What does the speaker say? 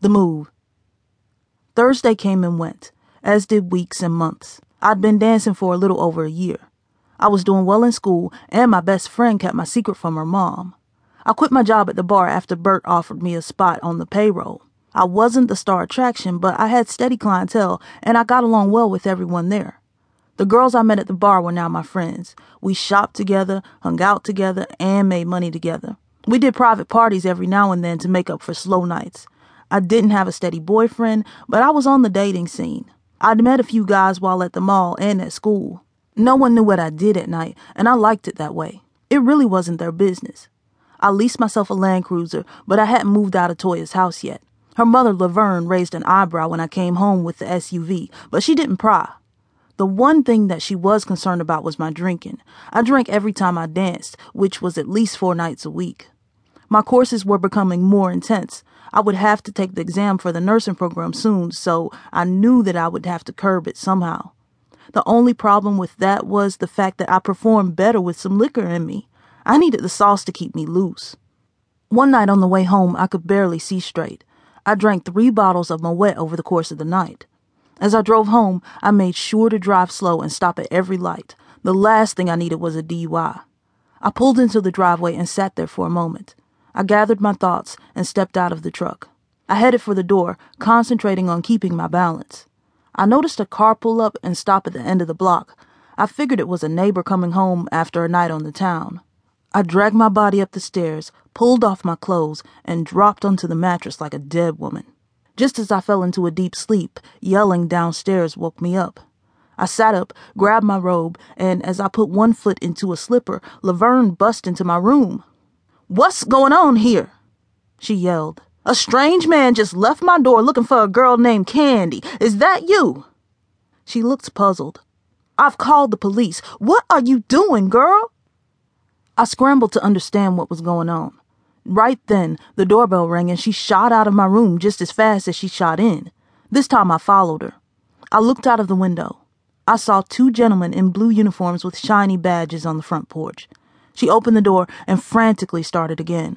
The move. Thursday came and went, as did weeks and months. I'd been dancing for a little over a year. I was doing well in school, and my best friend kept my secret from her mom. I quit my job at the bar after Bert offered me a spot on the payroll. I wasn't the star attraction, but I had steady clientele, and I got along well with everyone there. The girls I met at the bar were now my friends. We shopped together, hung out together, and made money together. We did private parties every now and then to make up for slow nights. I didn't have a steady boyfriend, but I was on the dating scene. I'd met a few guys while at the mall and at school. No one knew what I did at night, and I liked it that way. It really wasn't their business. I leased myself a Land Cruiser, but I hadn't moved out of Toya's house yet. Her mother, Laverne, raised an eyebrow when I came home with the SUV, but she didn't pry. The one thing that she was concerned about was my drinking. I drank every time I danced, which was at least four nights a week. My courses were becoming more intense. I would have to take the exam for the nursing program soon, so I knew that I would have to curb it somehow. The only problem with that was the fact that I performed better with some liquor in me. I needed the sauce to keep me loose. One night on the way home, I could barely see straight. I drank three bottles of Moet over the course of the night. As I drove home, I made sure to drive slow and stop at every light. The last thing I needed was a DUI. I pulled into the driveway and sat there for a moment. I gathered my thoughts and stepped out of the truck. I headed for the door, concentrating on keeping my balance. I noticed a car pull up and stop at the end of the block. I figured it was a neighbor coming home after a night on the town. I dragged my body up the stairs, pulled off my clothes, and dropped onto the mattress like a dead woman. Just as I fell into a deep sleep, yelling downstairs woke me up. I sat up, grabbed my robe, and as I put one foot into a slipper, Laverne bust into my room. What's going on here? She yelled. A strange man just left my door looking for a girl named Candy. Is that you? She looked puzzled. I've called the police. What are you doing, girl? I scrambled to understand what was going on. Right then, the doorbell rang and she shot out of my room just as fast as she shot in. This time I followed her. I looked out of the window. I saw two gentlemen in blue uniforms with shiny badges on the front porch. She opened the door and frantically started again.